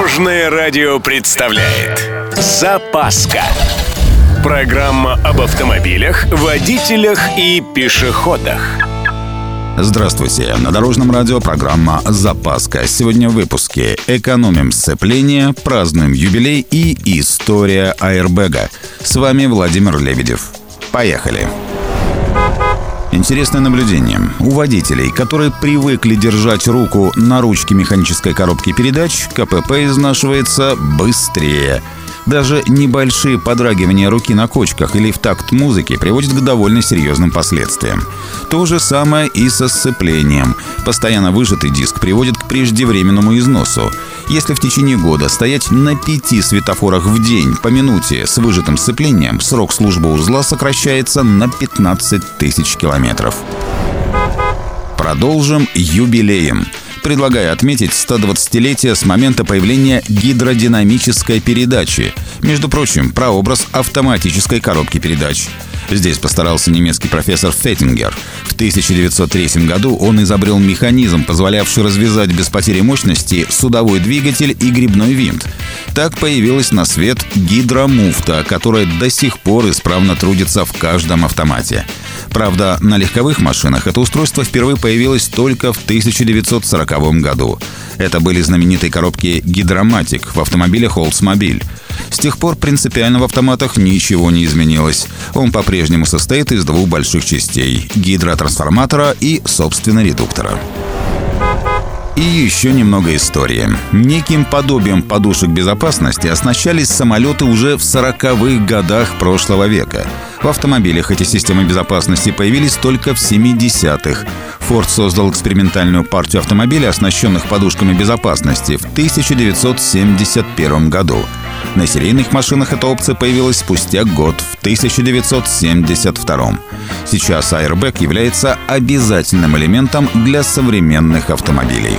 Дорожное радио представляет Запаска Программа об автомобилях, водителях и пешеходах Здравствуйте! На Дорожном радио программа «Запаска». Сегодня в выпуске «Экономим сцепление», «Празднуем юбилей» и «История аэрбэга». С вами Владимир Лебедев. Поехали! Интересное наблюдение. У водителей, которые привыкли держать руку на ручке механической коробки передач, КПП изнашивается быстрее – даже небольшие подрагивания руки на кочках или в такт музыки приводят к довольно серьезным последствиям. То же самое и со сцеплением. Постоянно выжатый диск приводит к преждевременному износу. Если в течение года стоять на пяти светофорах в день по минуте с выжатым сцеплением, срок службы узла сокращается на 15 тысяч километров. Продолжим юбилеем предлагаю отметить 120-летие с момента появления гидродинамической передачи. Между прочим, прообраз автоматической коробки передач. Здесь постарался немецкий профессор Феттингер. В 1903 году он изобрел механизм, позволявший развязать без потери мощности судовой двигатель и грибной винт. Так появилась на свет гидромуфта, которая до сих пор исправно трудится в каждом автомате. Правда, на легковых машинах это устройство впервые появилось только в 1940 году. Это были знаменитые коробки «Гидроматик» в автомобилях Oldsmobile. С тех пор принципиально в автоматах ничего не изменилось. Он по-прежнему состоит из двух больших частей – гидротрансформатора и, собственно, редуктора. И еще немного истории. Неким подобием подушек безопасности оснащались самолеты уже в 40-х годах прошлого века. В автомобилях эти системы безопасности появились только в 70-х. Ford создал экспериментальную партию автомобилей, оснащенных подушками безопасности, в 1971 году. На серийных машинах эта опция появилась спустя год, в 1972. Сейчас Airbag является обязательным элементом для современных автомобилей.